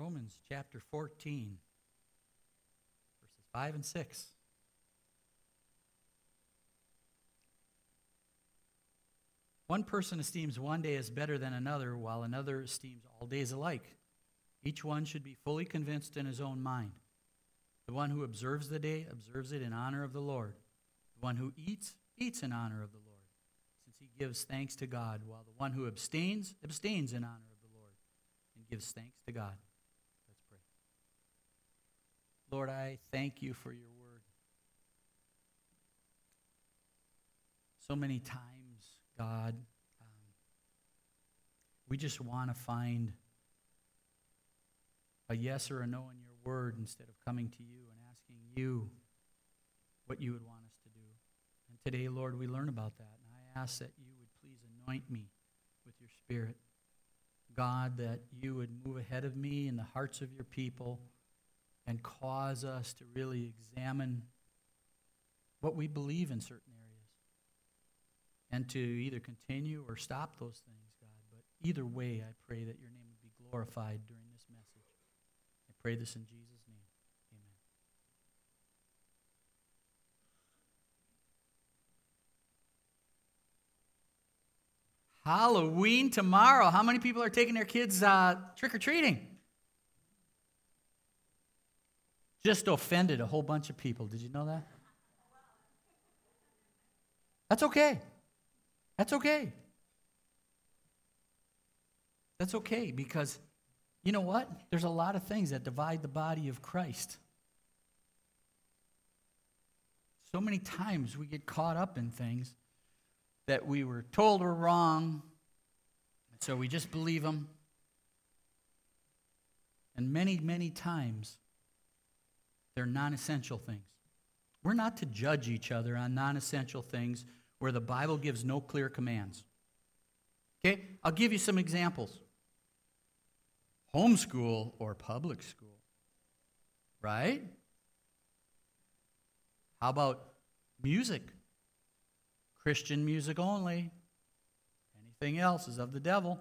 Romans chapter 14, verses 5 and 6. One person esteems one day as better than another, while another esteems all days alike. Each one should be fully convinced in his own mind. The one who observes the day observes it in honor of the Lord. The one who eats, eats in honor of the Lord, since he gives thanks to God, while the one who abstains, abstains in honor of the Lord and gives thanks to God. Lord, I thank you for your word. So many times God. Um, we just want to find a yes or a no in your word instead of coming to you and asking you what you would want us to do. And today, Lord, we learn about that. And I ask that you would please anoint me with your spirit. God, that you would move ahead of me in the hearts of your people and cause us to really examine what we believe in certain areas and to either continue or stop those things, God. But either way, I pray that your name would be glorified during this message. I pray this in Jesus' name. Amen. Halloween tomorrow. How many people are taking their kids uh, trick or treating? Just offended a whole bunch of people. Did you know that? That's okay. That's okay. That's okay because you know what? There's a lot of things that divide the body of Christ. So many times we get caught up in things that we were told were wrong, so we just believe them. And many, many times they're non essential things. We're not to judge each other on non essential things where the Bible gives no clear commands. Okay, I'll give you some examples homeschool or public school, right? How about music? Christian music only. Anything else is of the devil.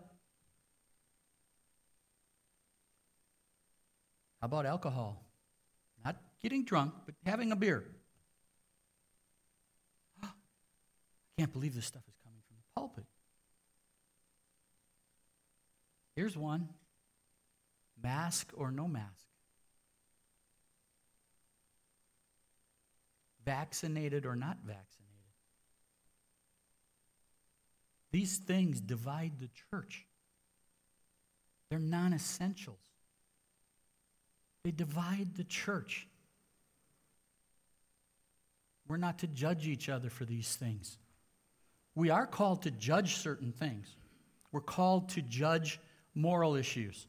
How about alcohol? Getting drunk, but having a beer. I can't believe this stuff is coming from the pulpit. Here's one mask or no mask. Vaccinated or not vaccinated. These things divide the church. They're non essentials. They divide the church. We're not to judge each other for these things. We are called to judge certain things. We're called to judge moral issues.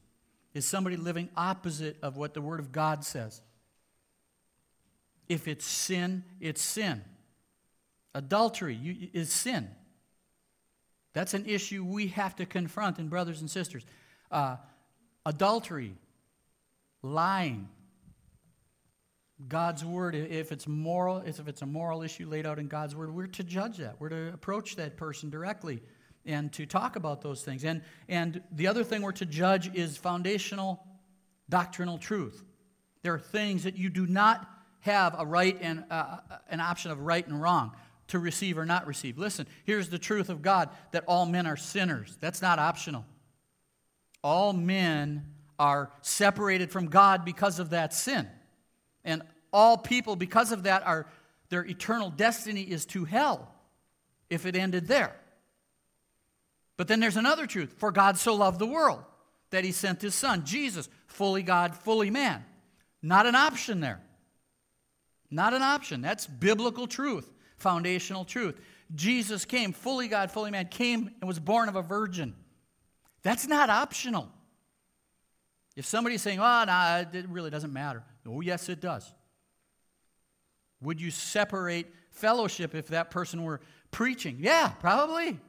Is somebody living opposite of what the Word of God says? If it's sin, it's sin. Adultery is sin. That's an issue we have to confront, and brothers and sisters. Uh, adultery, lying, God's word, if it's moral, if it's a moral issue laid out in God's word, we're to judge that. We're to approach that person directly and to talk about those things. And, and the other thing we're to judge is foundational doctrinal truth. There are things that you do not have a right and uh, an option of right and wrong to receive or not receive. Listen, here's the truth of God that all men are sinners. That's not optional. All men are separated from God because of that sin. And all people, because of that, are their eternal destiny is to hell if it ended there. But then there's another truth. For God so loved the world that he sent his son, Jesus, fully God, fully man. Not an option there. Not an option. That's biblical truth, foundational truth. Jesus came, fully God, fully man, came and was born of a virgin. That's not optional. If somebody's saying, oh, no, it really doesn't matter. Oh, yes, it does. Would you separate fellowship if that person were preaching? Yeah, probably.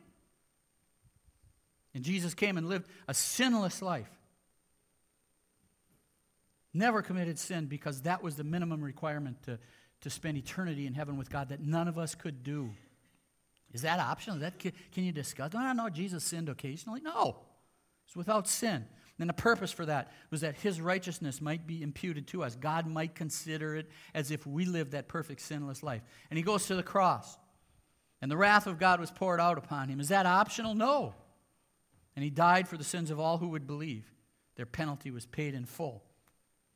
And Jesus came and lived a sinless life. Never committed sin because that was the minimum requirement to, to spend eternity in heaven with God that none of us could do. Is that optional? That, can you discuss? No, no, no, Jesus sinned occasionally. No, it's without sin. And the purpose for that was that his righteousness might be imputed to us. God might consider it as if we lived that perfect, sinless life. And he goes to the cross. And the wrath of God was poured out upon him. Is that optional? No. And he died for the sins of all who would believe. Their penalty was paid in full.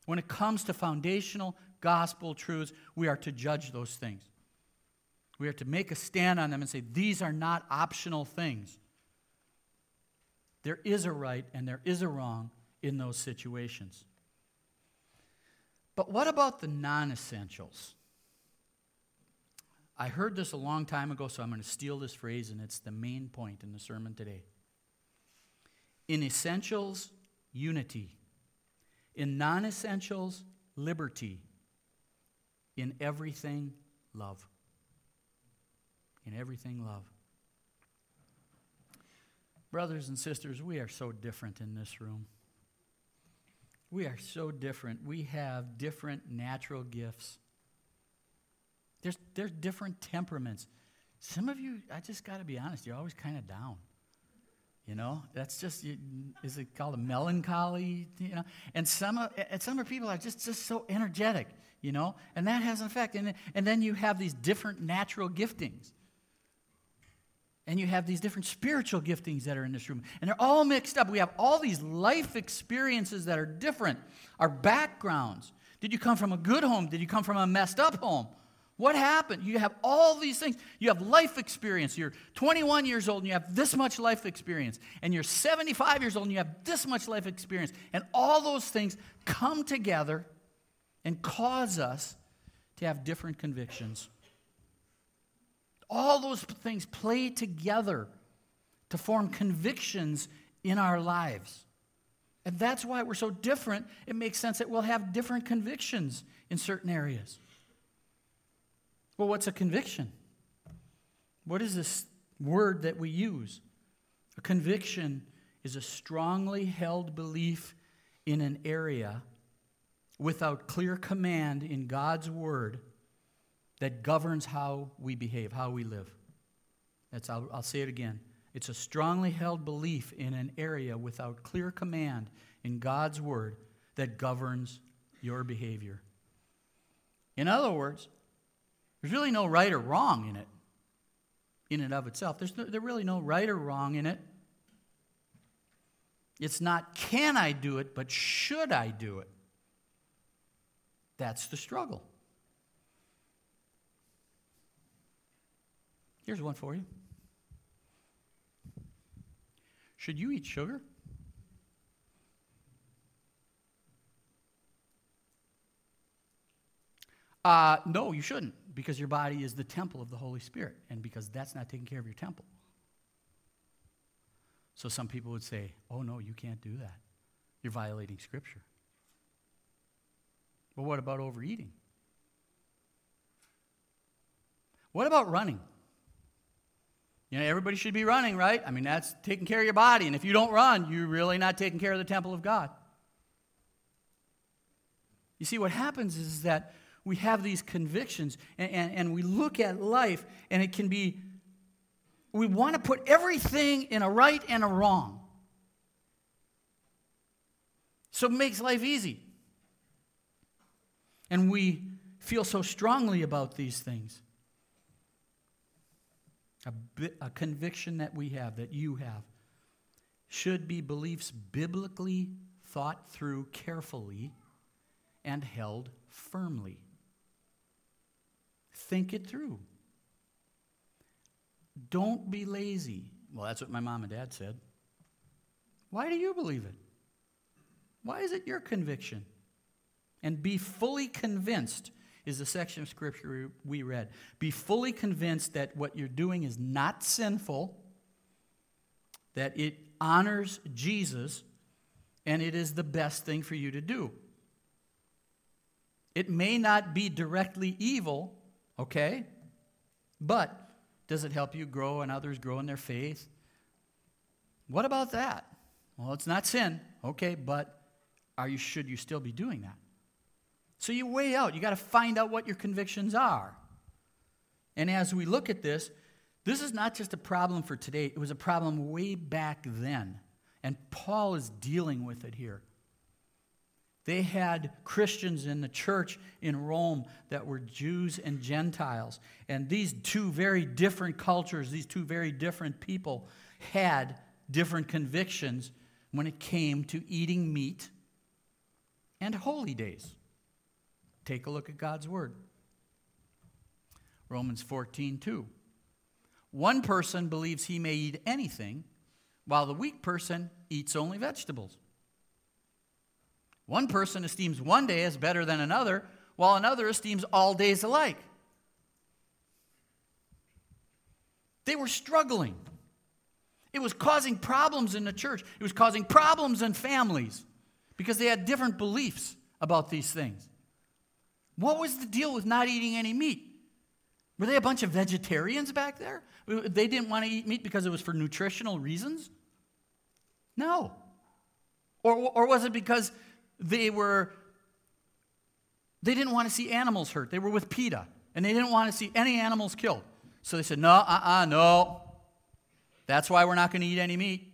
When it comes to foundational gospel truths, we are to judge those things. We are to make a stand on them and say, these are not optional things. There is a right and there is a wrong in those situations. But what about the non essentials? I heard this a long time ago, so I'm going to steal this phrase, and it's the main point in the sermon today. In essentials, unity. In non essentials, liberty. In everything, love. In everything, love. Brothers and sisters, we are so different in this room. We are so different. We have different natural gifts. There's, there's different temperaments. Some of you, I just got to be honest, you're always kind of down. You know, that's just, is it called a melancholy? You know, and some, of, and some of people are just, just so energetic, you know, and that has an effect. And, and then you have these different natural giftings. And you have these different spiritual giftings that are in this room. And they're all mixed up. We have all these life experiences that are different. Our backgrounds. Did you come from a good home? Did you come from a messed up home? What happened? You have all these things. You have life experience. You're 21 years old and you have this much life experience. And you're 75 years old and you have this much life experience. And all those things come together and cause us to have different convictions. All those things play together to form convictions in our lives. And that's why we're so different. It makes sense that we'll have different convictions in certain areas. Well, what's a conviction? What is this word that we use? A conviction is a strongly held belief in an area without clear command in God's word that governs how we behave, how we live. That's, I'll, I'll say it again. It's a strongly held belief in an area without clear command in God's word that governs your behavior. In other words, there's really no right or wrong in it, in and of itself. There's, no, there's really no right or wrong in it. It's not can I do it, but should I do it? That's the struggle. Here's one for you. Should you eat sugar? Uh, no, you shouldn't because your body is the temple of the Holy Spirit, and because that's not taking care of your temple. So some people would say, oh, no, you can't do that. You're violating Scripture. But what about overeating? What about running? You know, everybody should be running, right? I mean, that's taking care of your body. And if you don't run, you're really not taking care of the temple of God. You see, what happens is that we have these convictions and, and, and we look at life, and it can be, we want to put everything in a right and a wrong. So it makes life easy. And we feel so strongly about these things. A, a, conviction that we have, that you have, should be beliefs biblically thought through carefully and held firmly. Think it through. Don't be lazy. Well, that's what my mom and dad said. Why do you believe it? Why is it your conviction? And be fully convinced is the section of scripture we read. Be fully convinced that what you're doing is not sinful, that it honors Jesus, and it is the best thing for you to do. It may not be directly evil, Okay? But does it help you grow and others grow in their faith? What about that? Well, it's not sin. Okay, but are you should you still be doing that? So you weigh out. You got to find out what your convictions are. And as we look at this, this is not just a problem for today. It was a problem way back then. And Paul is dealing with it here. They had Christians in the church in Rome that were Jews and Gentiles. And these two very different cultures, these two very different people, had different convictions when it came to eating meat and holy days. Take a look at God's Word. Romans 14, 2. One person believes he may eat anything, while the weak person eats only vegetables. One person esteems one day as better than another, while another esteems all days alike. They were struggling. It was causing problems in the church, it was causing problems in families because they had different beliefs about these things. What was the deal with not eating any meat? Were they a bunch of vegetarians back there? They didn't want to eat meat because it was for nutritional reasons? No. Or, or was it because they were they didn't want to see animals hurt. They were with PETA, and they didn't want to see any animals killed. So they said, no, uh-uh, no. That's why we're not going to eat any meat.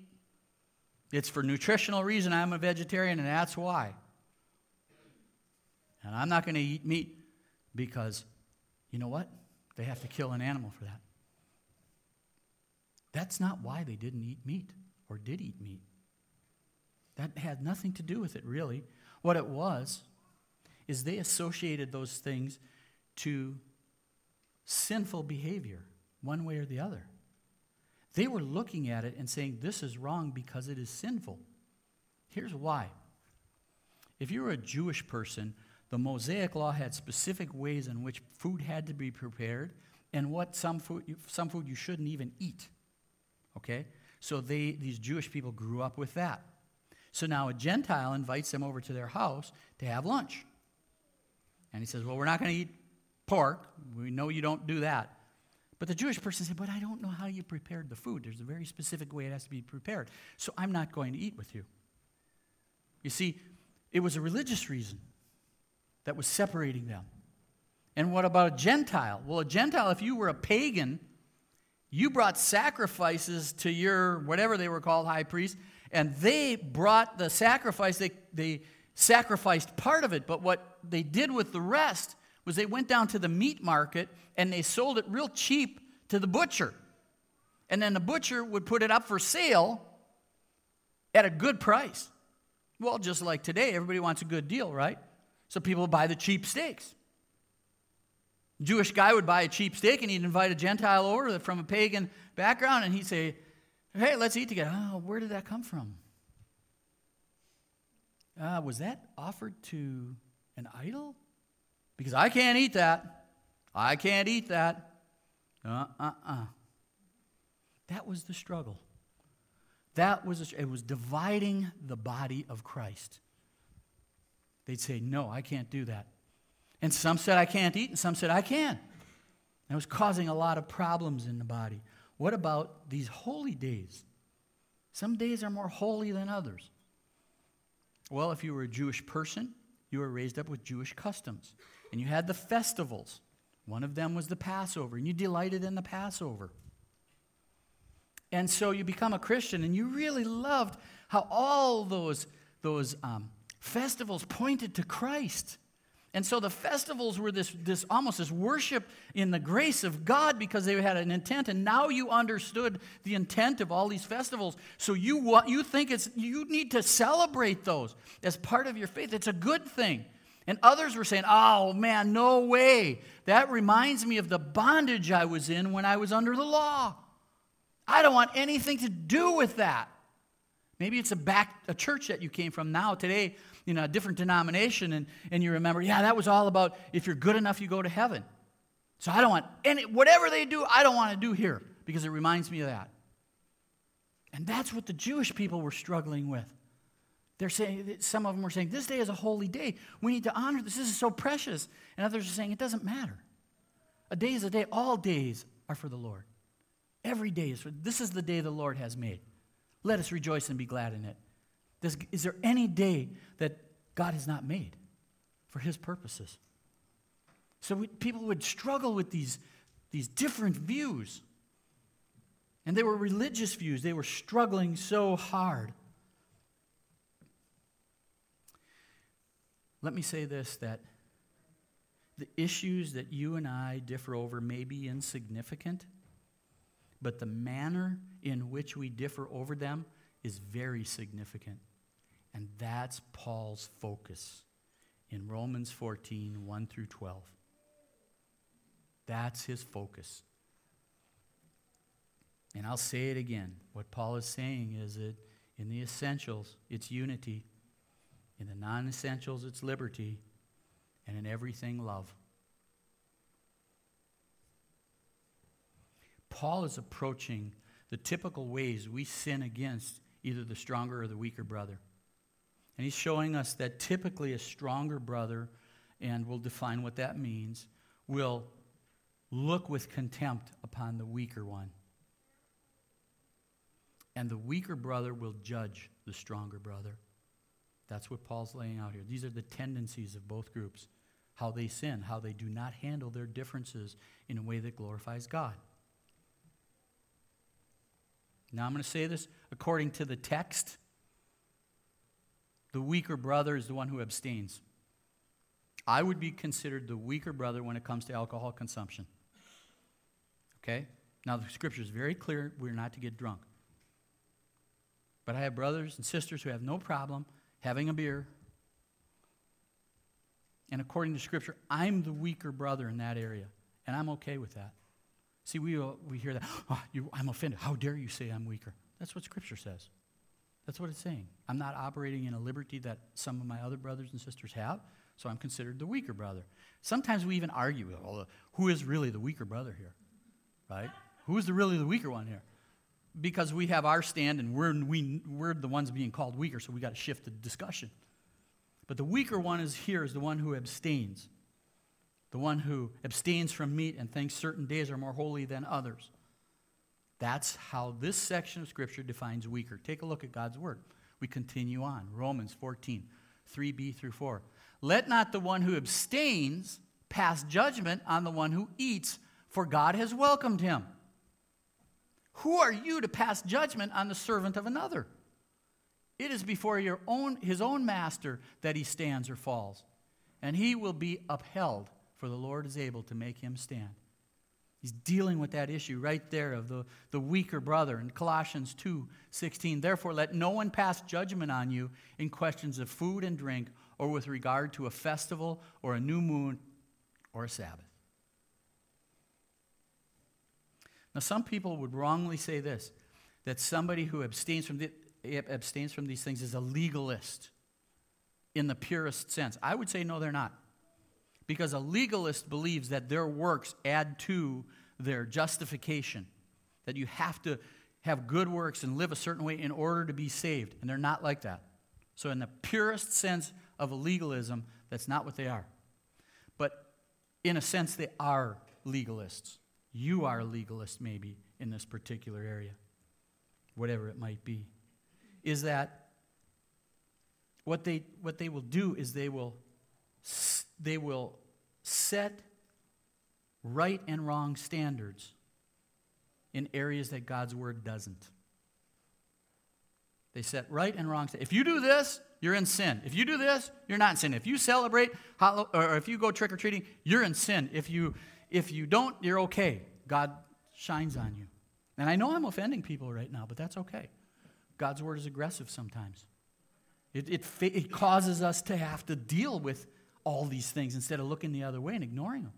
It's for nutritional reason. I'm a vegetarian, and that's why. And I'm not going to eat meat because, you know what? They have to kill an animal for that. That's not why they didn't eat meat or did eat meat. That had nothing to do with it, really. What it was is they associated those things to sinful behavior, one way or the other. They were looking at it and saying, This is wrong because it is sinful. Here's why. If you were a Jewish person, the Mosaic law had specific ways in which food had to be prepared and what some food, some food you shouldn't even eat. Okay? So they, these Jewish people grew up with that. So now a Gentile invites them over to their house to have lunch. And he says, Well, we're not going to eat pork. We know you don't do that. But the Jewish person said, But I don't know how you prepared the food. There's a very specific way it has to be prepared. So I'm not going to eat with you. You see, it was a religious reason that was separating them. And what about a Gentile? Well, a Gentile, if you were a pagan, you brought sacrifices to your, whatever they were called, high priest, and they brought the sacrifice, they, they sacrificed part of it, but what they did with the rest was they went down to the meat market and they sold it real cheap to the butcher. And then the butcher would put it up for sale at a good price. Well, just like today, everybody wants a good deal, right? So people buy the cheap steaks. Jewish guy would buy a cheap steak and he'd invite a Gentile over from a pagan background and he'd say, Hey, let's eat together. Oh, where did that come from? Uh, was that offered to an idol? Because I can't eat that. I can't eat that. Uh uh uh. That was the struggle. That was, a, it was dividing the body of Christ. They'd say, No, I can't do that. And some said, I can't eat, and some said, I can. And it was causing a lot of problems in the body. What about these holy days? Some days are more holy than others. Well, if you were a Jewish person, you were raised up with Jewish customs. And you had the festivals. One of them was the Passover, and you delighted in the Passover. And so you become a Christian, and you really loved how all those, those um, festivals pointed to Christ. And so the festivals were this, this almost this worship in the grace of God because they had an intent. And now you understood the intent of all these festivals. So you, you think it's, you need to celebrate those as part of your faith. It's a good thing. And others were saying, oh man, no way. That reminds me of the bondage I was in when I was under the law. I don't want anything to do with that. Maybe it's a back a church that you came from now today you know, a different denomination, and, and you remember, yeah, that was all about if you're good enough, you go to heaven. So I don't want any, whatever they do, I don't want to do here because it reminds me of that. And that's what the Jewish people were struggling with. They're saying, some of them were saying, this day is a holy day. We need to honor this. This is so precious. And others are saying, it doesn't matter. A day is a day. All days are for the Lord. Every day is for, this is the day the Lord has made. Let us rejoice and be glad in it. Is there any day that God has not made for his purposes? So we, people would struggle with these, these different views. And they were religious views, they were struggling so hard. Let me say this that the issues that you and I differ over may be insignificant, but the manner in which we differ over them is very significant. And that's Paul's focus in Romans 14 1 through 12. That's his focus. And I'll say it again. What Paul is saying is that in the essentials, it's unity. In the non essentials, it's liberty. And in everything, love. Paul is approaching the typical ways we sin against either the stronger or the weaker brother. And he's showing us that typically a stronger brother, and we'll define what that means, will look with contempt upon the weaker one. And the weaker brother will judge the stronger brother. That's what Paul's laying out here. These are the tendencies of both groups how they sin, how they do not handle their differences in a way that glorifies God. Now, I'm going to say this according to the text. The weaker brother is the one who abstains. I would be considered the weaker brother when it comes to alcohol consumption. Okay? Now, the scripture is very clear we're not to get drunk. But I have brothers and sisters who have no problem having a beer. And according to scripture, I'm the weaker brother in that area. And I'm okay with that. See, we, we hear that, oh, you, I'm offended. How dare you say I'm weaker? That's what scripture says. That's what it's saying. I'm not operating in a liberty that some of my other brothers and sisters have, so I'm considered the weaker brother. Sometimes we even argue, well, uh, who is really the weaker brother here? Right? Who is the, really the weaker one here? Because we have our stand and we're, we, we're the ones being called weaker, so we got to shift the discussion. But the weaker one is here is the one who abstains, the one who abstains from meat and thinks certain days are more holy than others. That's how this section of Scripture defines weaker. Take a look at God's Word. We continue on. Romans 14, 3b through 4. Let not the one who abstains pass judgment on the one who eats, for God has welcomed him. Who are you to pass judgment on the servant of another? It is before your own, his own master that he stands or falls, and he will be upheld, for the Lord is able to make him stand. He's dealing with that issue right there of the, the weaker brother in Colossians 2 16. Therefore, let no one pass judgment on you in questions of food and drink, or with regard to a festival, or a new moon, or a Sabbath. Now, some people would wrongly say this that somebody who abstains from, the, abstains from these things is a legalist in the purest sense. I would say no, they're not. Because a legalist believes that their works add to their justification, that you have to have good works and live a certain way in order to be saved. And they're not like that. So, in the purest sense of a legalism, that's not what they are. But in a sense, they are legalists. You are a legalist, maybe, in this particular area, whatever it might be. Is that what they, what they will do is they will they will set right and wrong standards in areas that God's word doesn't. They set right and wrong. If you do this, you're in sin. If you do this, you're not in sin. If you celebrate or if you go trick or treating, you're in sin. If you if you don't, you're okay. God shines on you. And I know I'm offending people right now, but that's okay. God's word is aggressive sometimes. It, it, it causes us to have to deal with all these things instead of looking the other way and ignoring them.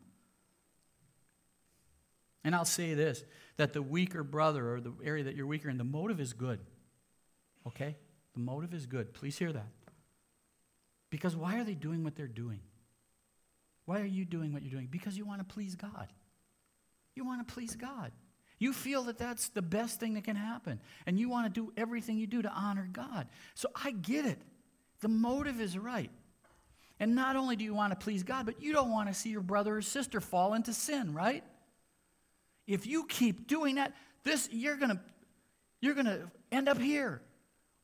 And I'll say this that the weaker brother or the area that you're weaker in, the motive is good. Okay? The motive is good. Please hear that. Because why are they doing what they're doing? Why are you doing what you're doing? Because you want to please God. You want to please God. You feel that that's the best thing that can happen. And you want to do everything you do to honor God. So I get it. The motive is right. And not only do you want to please God, but you don't want to see your brother or sister fall into sin, right? If you keep doing that, this you're going to you're going to end up here.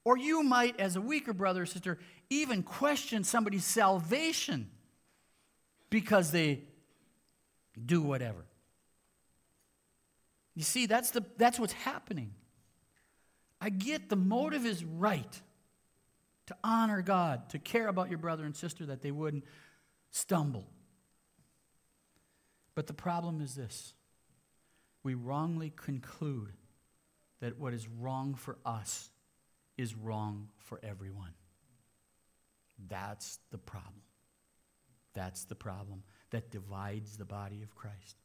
Or you might as a weaker brother or sister even question somebody's salvation because they do whatever. You see, that's, the, that's what's happening. I get the motive is right to honor God, to care about your brother and sister that they wouldn't stumble. But the problem is this we wrongly conclude that what is wrong for us is wrong for everyone. That's the problem. That's the problem that divides the body of Christ.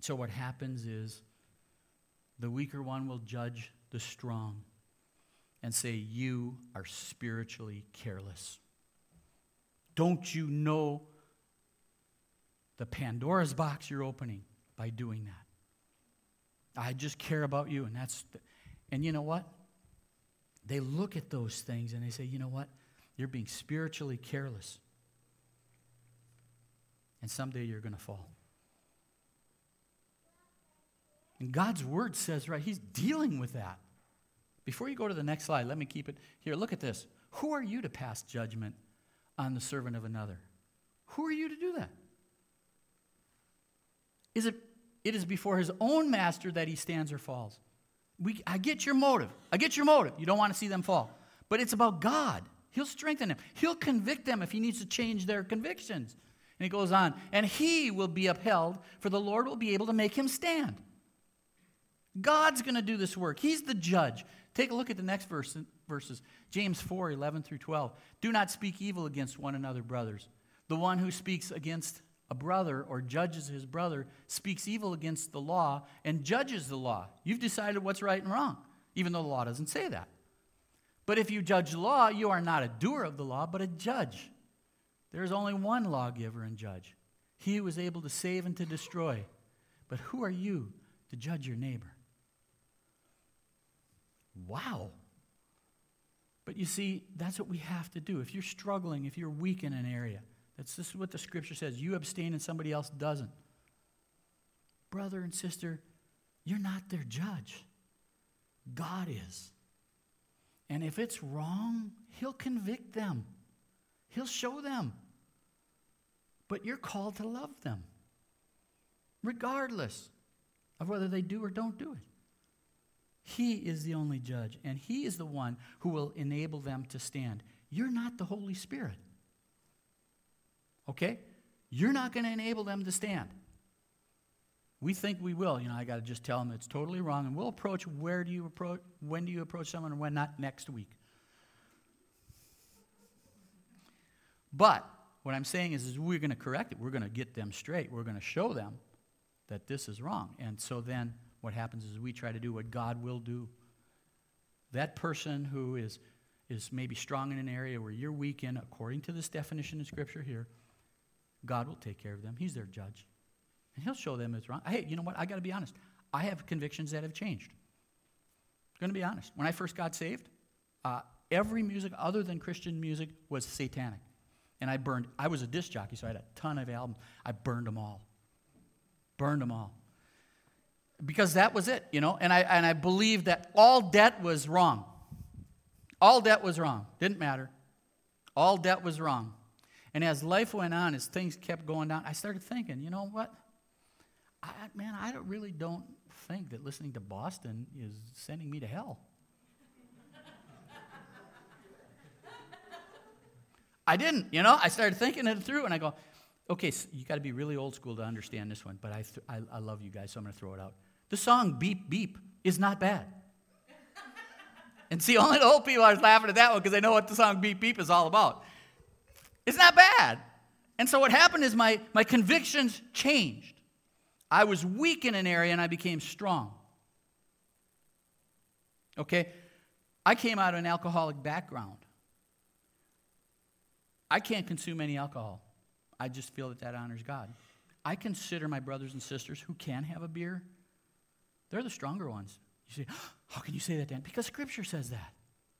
So, what happens is the weaker one will judge the strong and say, You are spiritually careless. Don't you know the Pandora's box you're opening by doing that? I just care about you, and that's. The, and you know what? They look at those things and they say, You know what? You're being spiritually careless. And someday you're going to fall. And God's word says, right, He's dealing with that. Before you go to the next slide, let me keep it here. Look at this. Who are you to pass judgment on the servant of another? Who are you to do that? Is it, it is before his own master that he stands or falls. We, I get your motive. I get your motive. You don't want to see them fall. But it's about God. He'll strengthen them. He'll convict them if he needs to change their convictions. And he goes on, and he will be upheld, for the Lord will be able to make him stand. God's going to do this work. He's the judge. Take a look at the next verse, verses James 4 11 through 12. Do not speak evil against one another, brothers. The one who speaks against a brother or judges his brother speaks evil against the law and judges the law. You've decided what's right and wrong, even though the law doesn't say that. But if you judge the law, you are not a doer of the law, but a judge. There is only one lawgiver and judge, he who is able to save and to destroy. But who are you to judge your neighbor? Wow. But you see, that's what we have to do. If you're struggling, if you're weak in an area, that's this is what the scripture says. You abstain and somebody else doesn't. Brother and sister, you're not their judge. God is. And if it's wrong, He'll convict them, He'll show them. But you're called to love them, regardless of whether they do or don't do it. He is the only judge, and He is the one who will enable them to stand. You're not the Holy Spirit. Okay? You're not going to enable them to stand. We think we will. You know, I got to just tell them it's totally wrong, and we'll approach where do you approach, when do you approach someone, and when not next week. But what I'm saying is, is we're going to correct it. We're going to get them straight. We're going to show them that this is wrong. And so then what happens is we try to do what God will do. That person who is, is maybe strong in an area where you're weak in, according to this definition in Scripture here, God will take care of them. He's their judge. And He'll show them it's wrong. Hey, you know what? I got to be honest. I have convictions that have changed. I'm going to be honest. When I first got saved, uh, every music other than Christian music was satanic. And I burned, I was a disc jockey, so I had a ton of albums. I burned them all. Burned them all because that was it, you know. And I, and I believed that all debt was wrong. All debt was wrong. Didn't matter. All debt was wrong. And as life went on, as things kept going down, I started thinking, you know what? I, man, I don't, really don't think that listening to Boston is sending me to hell. I didn't, you know. I started thinking it through, and I go, okay, so you got to be really old school to understand this one, but I, th- I, I love you guys, so I'm going to throw it out. The song Beep Beep is not bad. and see, only the old people are laughing at that one because they know what the song Beep Beep is all about. It's not bad. And so what happened is my, my convictions changed. I was weak in an area and I became strong. Okay? I came out of an alcoholic background. I can't consume any alcohol. I just feel that that honors God. I consider my brothers and sisters who can have a beer they're the stronger ones. You say, How can you say that, Dan? Because Scripture says that.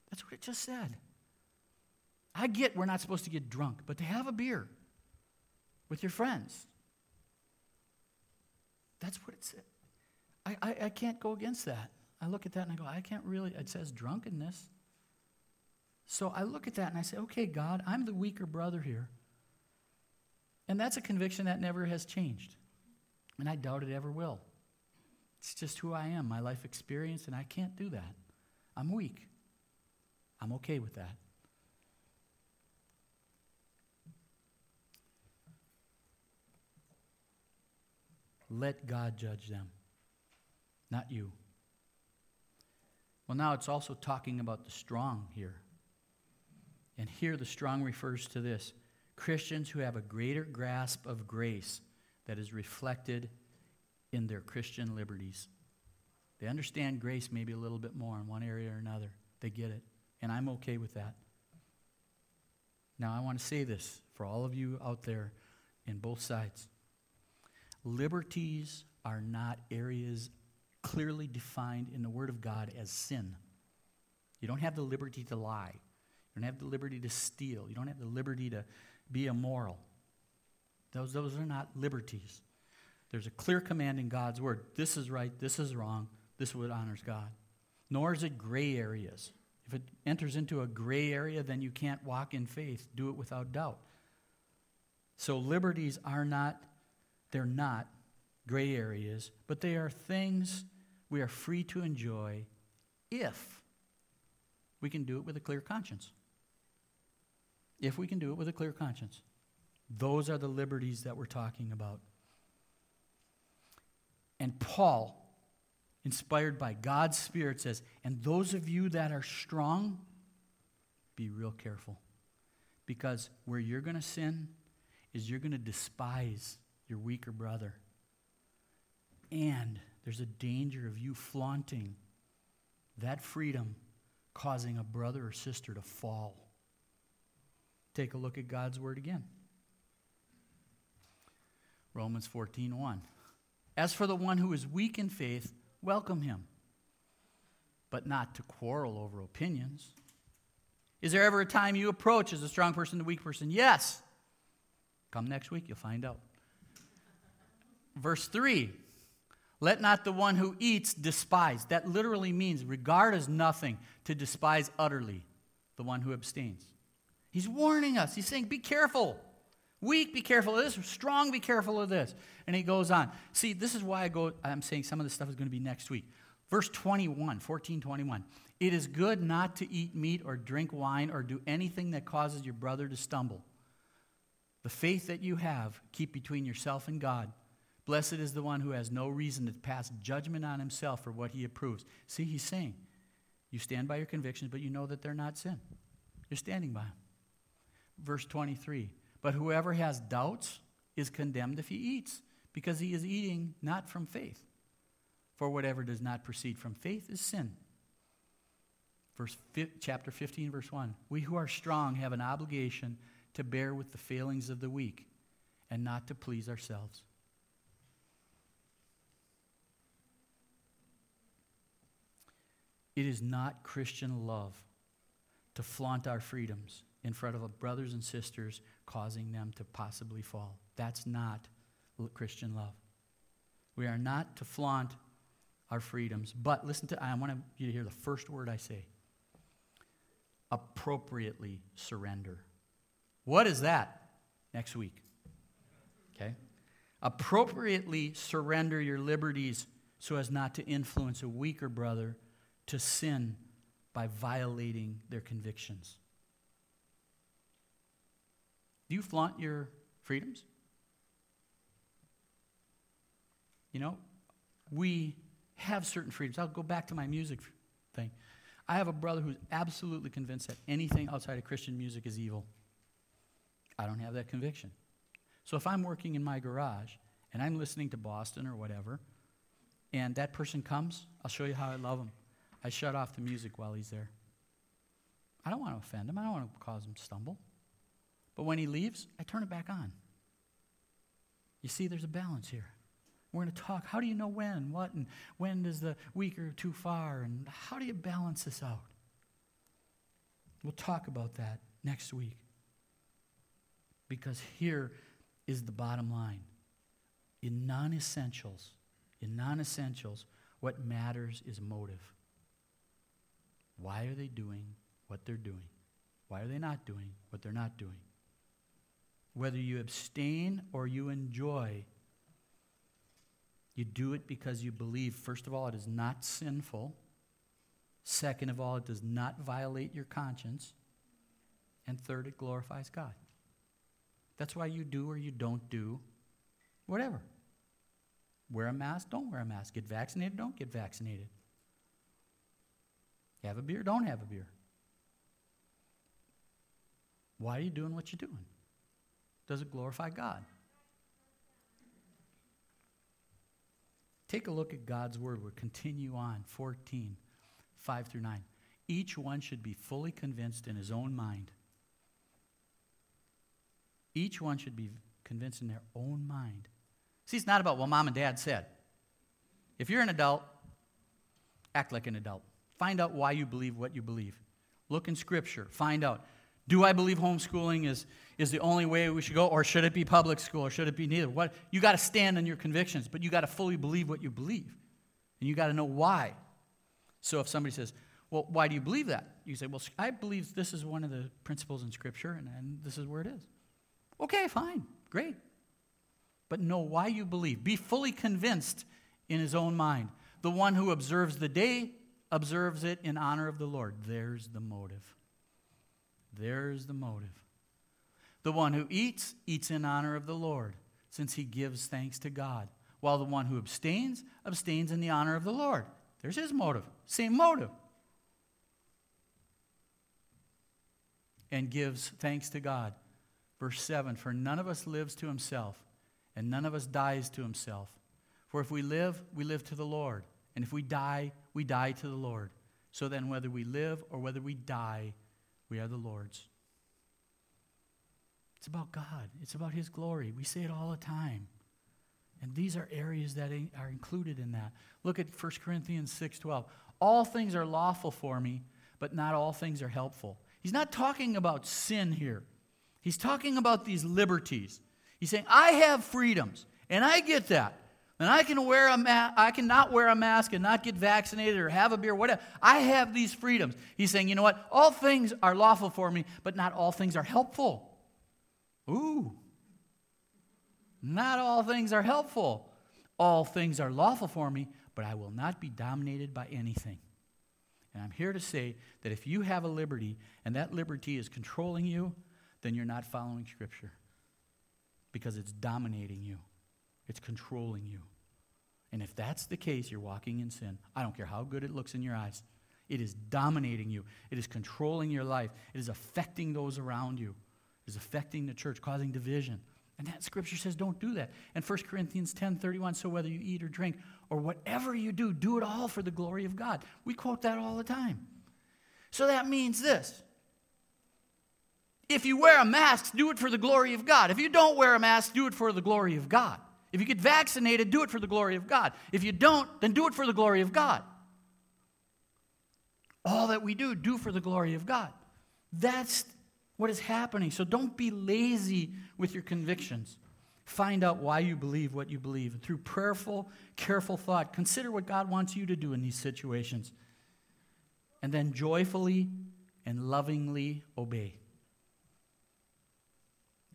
That's what it just said. I get we're not supposed to get drunk, but to have a beer with your friends, that's what it said. I, I, I can't go against that. I look at that and I go, I can't really, it says drunkenness. So I look at that and I say, okay, God, I'm the weaker brother here. And that's a conviction that never has changed. And I doubt it ever will. It's just who I am, my life experience, and I can't do that. I'm weak. I'm okay with that. Let God judge them, not you. Well, now it's also talking about the strong here. And here the strong refers to this Christians who have a greater grasp of grace that is reflected in their Christian liberties. They understand grace maybe a little bit more in one area or another. They get it. And I'm okay with that. Now, I want to say this for all of you out there in both sides. Liberties are not areas clearly defined in the Word of God as sin. You don't have the liberty to lie. You don't have the liberty to steal. You don't have the liberty to be immoral. Those, those are not liberties. There's a clear command in God's Word. This is right, this is wrong, this is what honors God. Nor is it gray areas. If it enters into a gray area, then you can't walk in faith. Do it without doubt. So liberties are not, they're not gray areas, but they are things we are free to enjoy if we can do it with a clear conscience. If we can do it with a clear conscience. Those are the liberties that we're talking about. And Paul, inspired by God's Spirit, says, And those of you that are strong, be real careful. Because where you're going to sin is you're going to despise your weaker brother. And there's a danger of you flaunting that freedom, causing a brother or sister to fall. Take a look at God's word again. Romans 14 1. As for the one who is weak in faith, welcome him, but not to quarrel over opinions. Is there ever a time you approach as a strong person, the weak person? Yes. Come next week, you'll find out. Verse 3 Let not the one who eats despise. That literally means regard as nothing, to despise utterly the one who abstains. He's warning us. He's saying, Be careful. Weak, be careful of this. Strong, be careful of this. And he goes on. See, this is why I go, I'm saying some of this stuff is going to be next week. Verse 21, 14, 21. It is good not to eat meat or drink wine or do anything that causes your brother to stumble. The faith that you have, keep between yourself and God. Blessed is the one who has no reason to pass judgment on himself for what he approves. See, he's saying, you stand by your convictions, but you know that they're not sin. You're standing by them. Verse 23 but whoever has doubts is condemned if he eats, because he is eating not from faith. For whatever does not proceed from faith is sin. Verse, chapter 15, verse 1. We who are strong have an obligation to bear with the failings of the weak and not to please ourselves. It is not Christian love to flaunt our freedoms in front of brothers and sisters, causing them to possibly fall. That's not Christian love. We are not to flaunt our freedoms, but listen to, I want you to hear the first word I say appropriately surrender. What is that? Next week. Okay? Appropriately surrender your liberties so as not to influence a weaker brother to sin by violating their convictions. Do you flaunt your freedoms? You know, we have certain freedoms. I'll go back to my music thing. I have a brother who's absolutely convinced that anything outside of Christian music is evil. I don't have that conviction. So if I'm working in my garage and I'm listening to Boston or whatever, and that person comes, I'll show you how I love him. I shut off the music while he's there. I don't want to offend him, I don't want to cause him stumble. But when he leaves, I turn it back on. You see, there's a balance here. We're going to talk. How do you know when, what, and when does the weaker too far, and how do you balance this out? We'll talk about that next week. Because here is the bottom line. In non essentials, in non essentials, what matters is motive. Why are they doing what they're doing? Why are they not doing what they're not doing? Whether you abstain or you enjoy, you do it because you believe, first of all, it is not sinful. Second of all, it does not violate your conscience. And third, it glorifies God. That's why you do or you don't do whatever. Wear a mask, don't wear a mask. Get vaccinated, don't get vaccinated. Have a beer, don't have a beer. Why are you doing what you're doing? Does it glorify God? Take a look at God's word. We'll continue on. 14, 5 through 9. Each one should be fully convinced in his own mind. Each one should be convinced in their own mind. See, it's not about what mom and dad said. If you're an adult, act like an adult. Find out why you believe what you believe. Look in Scripture. Find out do I believe homeschooling is, is the only way we should go, or should it be public school, or should it be neither? What, you got to stand on your convictions, but you got to fully believe what you believe. And you got to know why. So if somebody says, Well, why do you believe that? You say, Well, I believe this is one of the principles in Scripture, and, and this is where it is. Okay, fine, great. But know why you believe. Be fully convinced in his own mind. The one who observes the day observes it in honor of the Lord. There's the motive. There's the motive. The one who eats, eats in honor of the Lord, since he gives thanks to God, while the one who abstains, abstains in the honor of the Lord. There's his motive. Same motive. And gives thanks to God. Verse 7 For none of us lives to himself, and none of us dies to himself. For if we live, we live to the Lord. And if we die, we die to the Lord. So then, whether we live or whether we die, we are the Lord's. It's about God, it's about His glory. We say it all the time. And these are areas that are included in that. Look at 1 Corinthians 6:12. All things are lawful for me, but not all things are helpful. He's not talking about sin here. He's talking about these liberties. He's saying, I have freedoms, and I get that. And I can wear a ma- I cannot wear a mask and not get vaccinated or have a beer, whatever. I have these freedoms. He's saying, you know what? All things are lawful for me, but not all things are helpful. Ooh. Not all things are helpful. All things are lawful for me, but I will not be dominated by anything. And I'm here to say that if you have a liberty and that liberty is controlling you, then you're not following Scripture because it's dominating you. It's controlling you. And if that's the case, you're walking in sin. I don't care how good it looks in your eyes. It is dominating you. It is controlling your life. It is affecting those around you. It is affecting the church, causing division. And that scripture says don't do that. And 1 Corinthians 10 31, so whether you eat or drink or whatever you do, do it all for the glory of God. We quote that all the time. So that means this. If you wear a mask, do it for the glory of God. If you don't wear a mask, do it for the glory of God. If you get vaccinated, do it for the glory of God. If you don't, then do it for the glory of God. All that we do, do for the glory of God. That's what is happening. So don't be lazy with your convictions. Find out why you believe what you believe. And through prayerful, careful thought, consider what God wants you to do in these situations. And then joyfully and lovingly obey.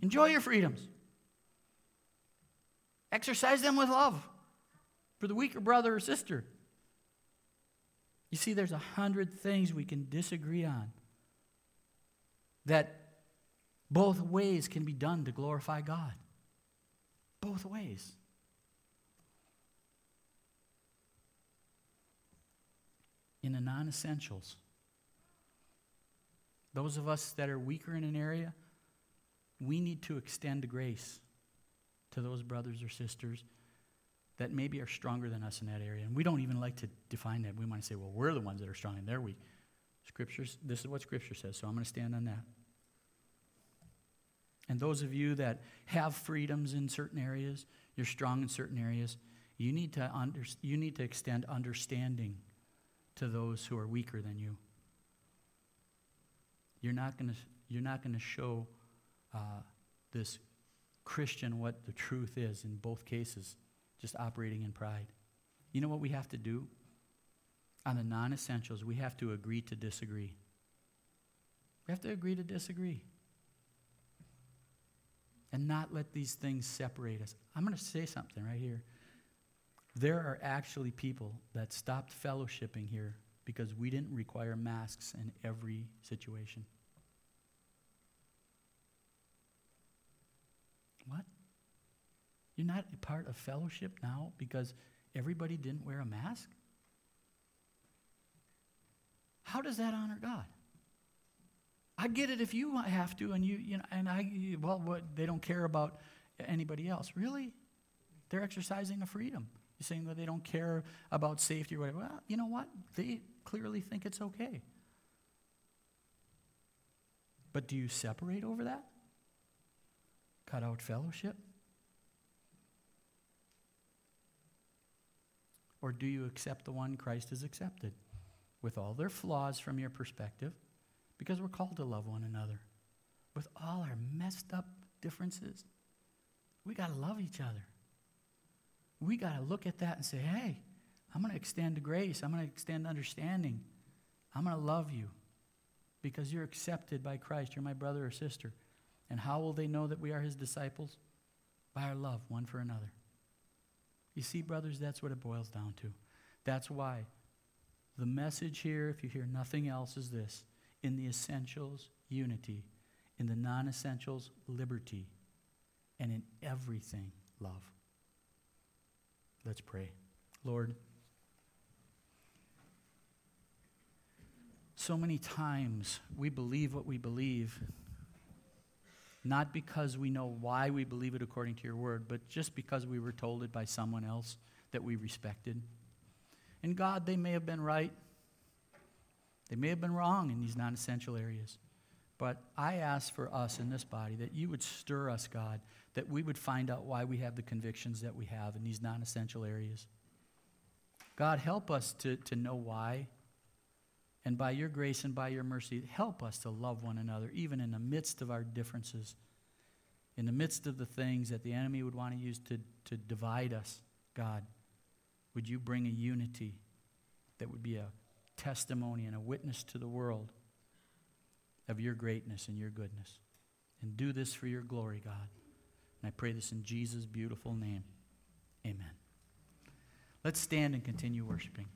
Enjoy your freedoms. Exercise them with love for the weaker brother or sister. You see, there's a hundred things we can disagree on that both ways can be done to glorify God. Both ways. In the non essentials, those of us that are weaker in an area, we need to extend grace to those brothers or sisters that maybe are stronger than us in that area. And we don't even like to define that. We might say, well, we're the ones that are strong and they're weak. Scriptures, this is what Scripture says, so I'm going to stand on that. And those of you that have freedoms in certain areas, you're strong in certain areas, you need to, under, you need to extend understanding to those who are weaker than you. You're not going to, you're not going to show uh, this Christian what the truth is in both cases, just operating in pride. You know what we have to do? On the non essentials, we have to agree to disagree. We have to agree to disagree. And not let these things separate us. I'm going to say something right here. There are actually people that stopped fellowshipping here because we didn't require masks in every situation. What? You're not a part of fellowship now because everybody didn't wear a mask? How does that honor God? I get it if you have to, and you, you know, and I, well, what, they don't care about anybody else. Really? They're exercising a freedom. You're saying that they don't care about safety or whatever. Well, you know what? They clearly think it's okay. But do you separate over that? Cut out fellowship? Or do you accept the one Christ has accepted with all their flaws from your perspective? because we're called to love one another with all our messed up differences. We got to love each other. We got to look at that and say, hey, I'm going to extend grace. I'm going to extend understanding. I'm going to love you because you're accepted by Christ. You're my brother or sister. And how will they know that we are his disciples? By our love one for another. You see, brothers, that's what it boils down to. That's why the message here, if you hear nothing else, is this in the essentials, unity. In the non essentials, liberty. And in everything, love. Let's pray. Lord, so many times we believe what we believe, not because we know why we believe it according to your word, but just because we were told it by someone else that we respected. And God, they may have been right. They may have been wrong in these non essential areas. But I ask for us in this body that you would stir us, God, that we would find out why we have the convictions that we have in these non essential areas. God, help us to, to know why. And by your grace and by your mercy, help us to love one another, even in the midst of our differences, in the midst of the things that the enemy would want to use to, to divide us. God, would you bring a unity that would be a testimony and a witness to the world of your greatness and your goodness. And do this for your glory, God. And I pray this in Jesus' beautiful name. Amen. Let's stand and continue worshiping.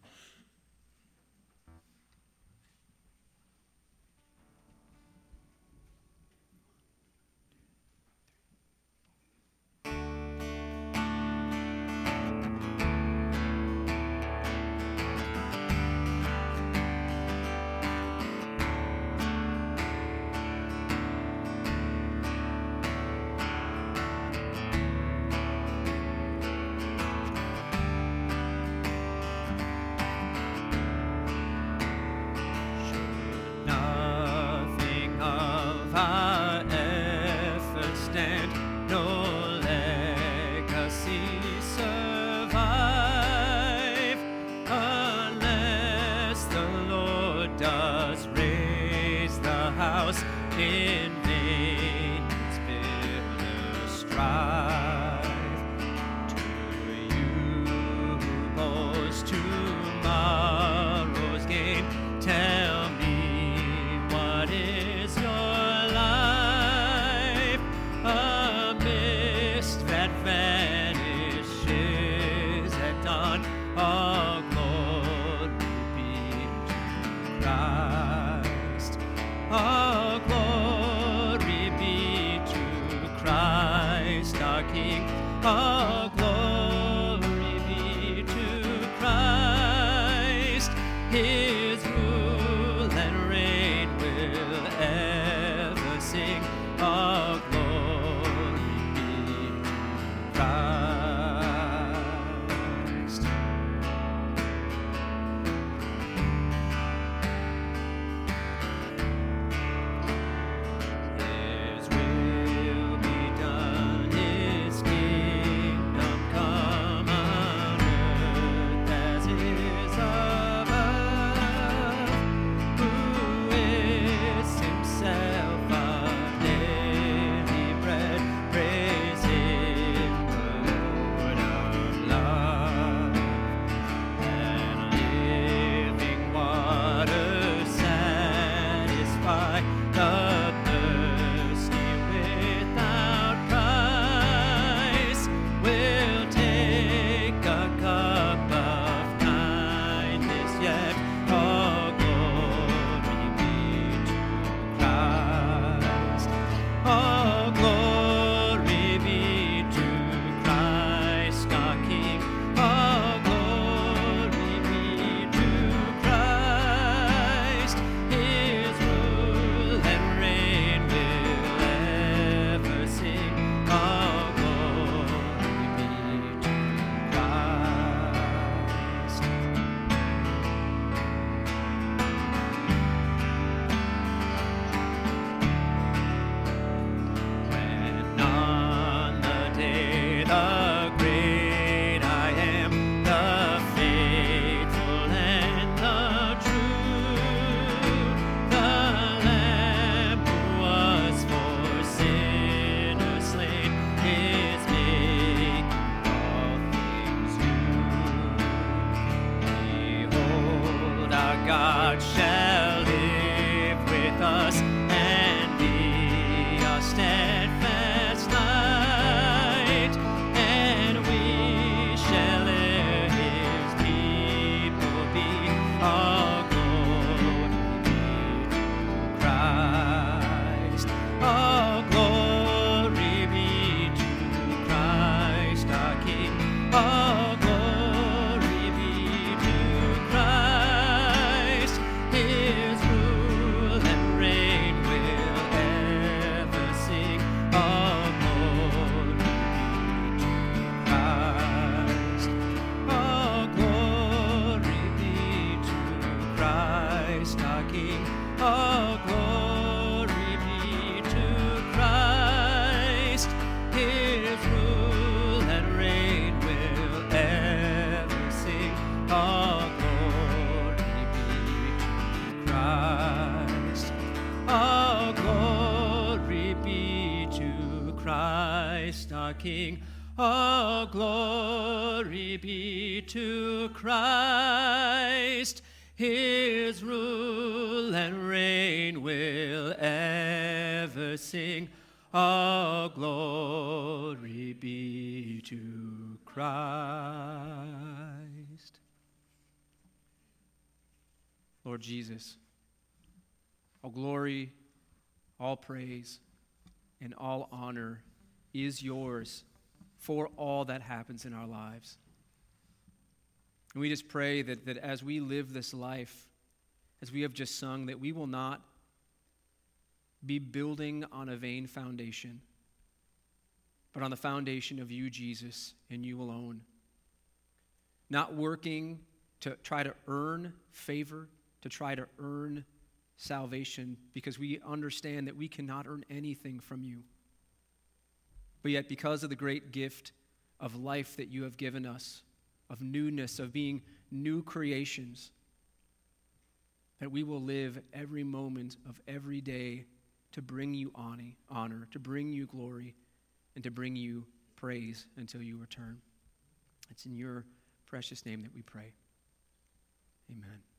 Be to Christ. His rule and reign will ever sing. All glory be to Christ. Lord Jesus, all glory, all praise, and all honor is yours for all that happens in our lives. And we just pray that, that as we live this life, as we have just sung, that we will not be building on a vain foundation, but on the foundation of you, Jesus, and you alone. Not working to try to earn favor, to try to earn salvation, because we understand that we cannot earn anything from you. But yet, because of the great gift of life that you have given us, of newness, of being new creations, that we will live every moment of every day to bring you honor, to bring you glory, and to bring you praise until you return. It's in your precious name that we pray. Amen.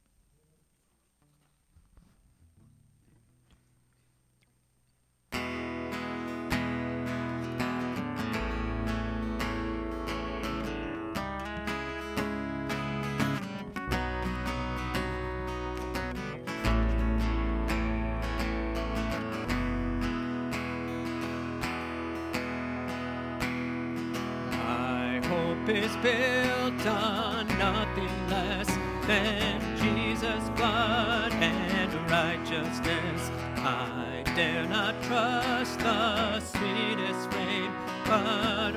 Is built on nothing less than Jesus' blood and righteousness. I dare not trust the sweetest fame, but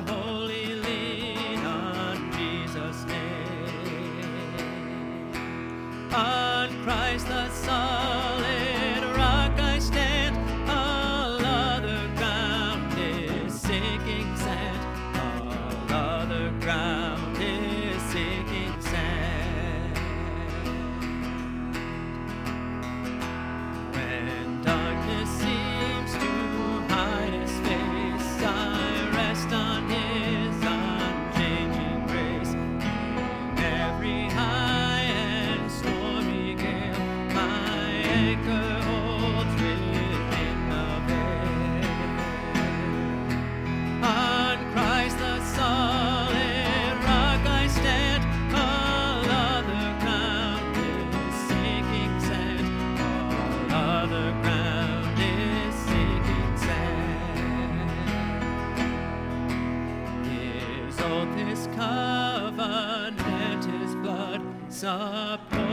shall come.